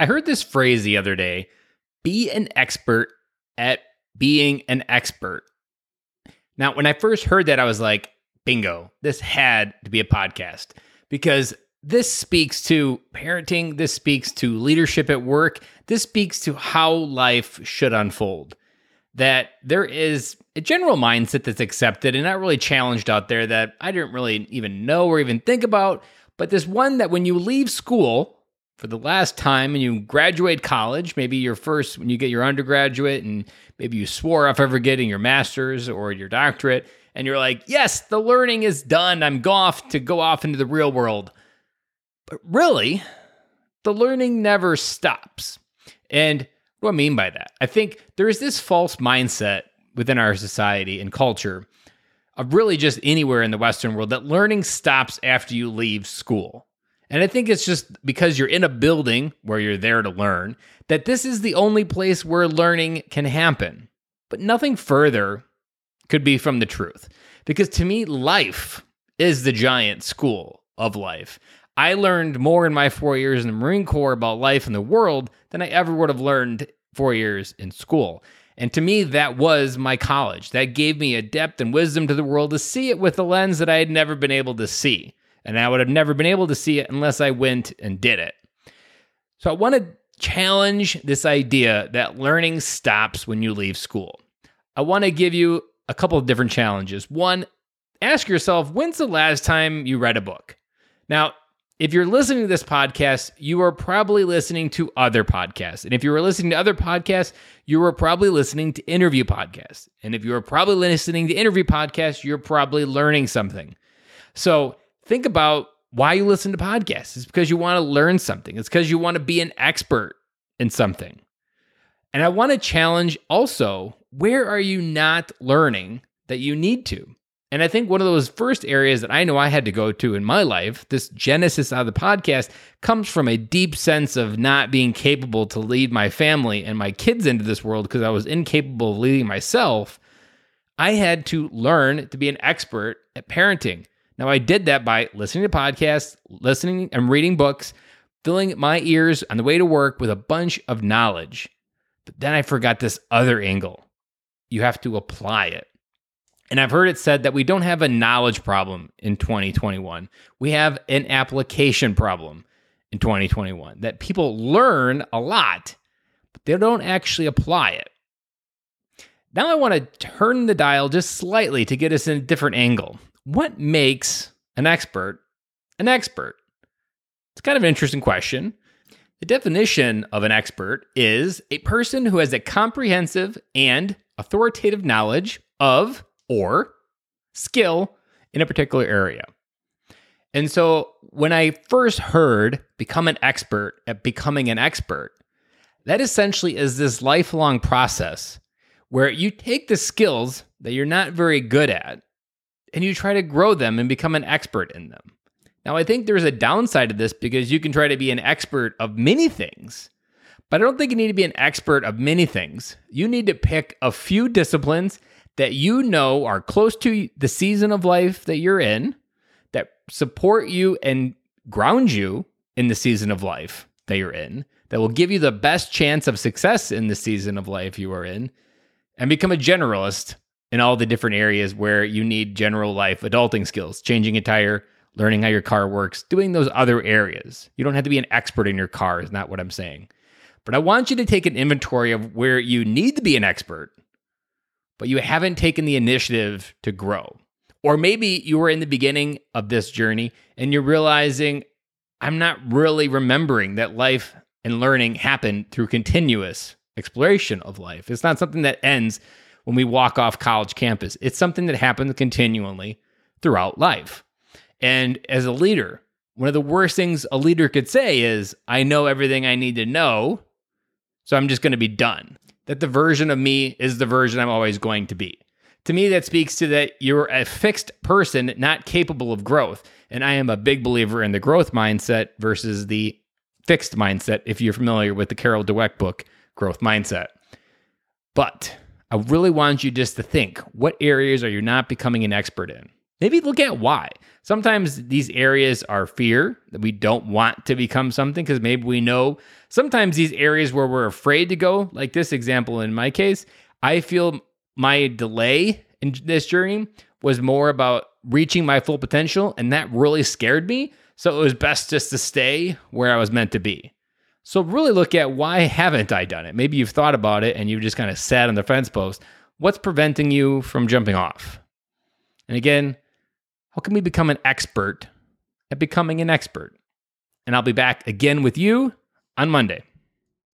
I heard this phrase the other day be an expert at being an expert. Now, when I first heard that, I was like, bingo, this had to be a podcast because this speaks to parenting, this speaks to leadership at work, this speaks to how life should unfold. That there is a general mindset that's accepted and not really challenged out there that I didn't really even know or even think about, but this one that when you leave school, for the last time and you graduate college, maybe your first when you get your undergraduate and maybe you swore off ever getting your master's or your doctorate and you're like, "Yes, the learning is done. I'm off to go off into the real world." But really, the learning never stops. And what do I mean by that? I think there is this false mindset within our society and culture of really just anywhere in the Western world that learning stops after you leave school. And I think it's just because you're in a building where you're there to learn that this is the only place where learning can happen. But nothing further could be from the truth. Because to me, life is the giant school of life. I learned more in my four years in the Marine Corps about life in the world than I ever would have learned four years in school. And to me, that was my college. That gave me a depth and wisdom to the world to see it with a lens that I had never been able to see. And I would have never been able to see it unless I went and did it. So I want to challenge this idea that learning stops when you leave school. I want to give you a couple of different challenges. One, ask yourself when's the last time you read a book? Now, if you're listening to this podcast, you are probably listening to other podcasts. And if you were listening to other podcasts, you were probably listening to interview podcasts. And if you were probably listening to interview podcasts, you're probably learning something. So think about why you listen to podcasts. It's because you want to learn something, it's because you want to be an expert in something. And I want to challenge also where are you not learning that you need to? And I think one of those first areas that I know I had to go to in my life, this genesis of the podcast, comes from a deep sense of not being capable to lead my family and my kids into this world because I was incapable of leading myself. I had to learn to be an expert at parenting. Now, I did that by listening to podcasts, listening and reading books, filling my ears on the way to work with a bunch of knowledge. But then I forgot this other angle. You have to apply it. And I've heard it said that we don't have a knowledge problem in 2021. We have an application problem in 2021 that people learn a lot, but they don't actually apply it. Now I want to turn the dial just slightly to get us in a different angle what makes an expert an expert? It's kind of an interesting question. The definition of an expert is a person who has a comprehensive and authoritative knowledge of or skill in a particular area. And so when I first heard become an expert at becoming an expert, that essentially is this lifelong process where you take the skills that you're not very good at and you try to grow them and become an expert in them. Now, I think there's a downside to this because you can try to be an expert of many things, but I don't think you need to be an expert of many things. You need to pick a few disciplines that you know are close to the season of life that you're in, that support you and ground you in the season of life that you're in, that will give you the best chance of success in the season of life you are in, and become a generalist in all the different areas where you need general life adulting skills, changing a tire, learning how your car works, doing those other areas. You don't have to be an expert in your car, is not what I'm saying. But I want you to take an inventory of where you need to be an expert, but you haven't taken the initiative to grow. Or maybe you were in the beginning of this journey and you're realizing, I'm not really remembering that life and learning happen through continuous exploration of life. It's not something that ends when we walk off college campus. It's something that happens continually throughout life. And as a leader, one of the worst things a leader could say is, I know everything I need to know, so I'm just going to be done. That the version of me is the version I'm always going to be. To me, that speaks to that you're a fixed person, not capable of growth. And I am a big believer in the growth mindset versus the fixed mindset, if you're familiar with the Carol Dweck book, Growth Mindset. But I really want you just to think what areas are you not becoming an expert in? maybe look at why. Sometimes these areas are fear that we don't want to become something because maybe we know. Sometimes these areas where we're afraid to go, like this example in my case, I feel my delay in this journey was more about reaching my full potential, and that really scared me. So it was best just to stay where I was meant to be. So really look at why haven't I done it? Maybe you've thought about it and you've just kind of sat on the fence post. What's preventing you from jumping off? And again, how can we become an expert at becoming an expert? And I'll be back again with you on Monday.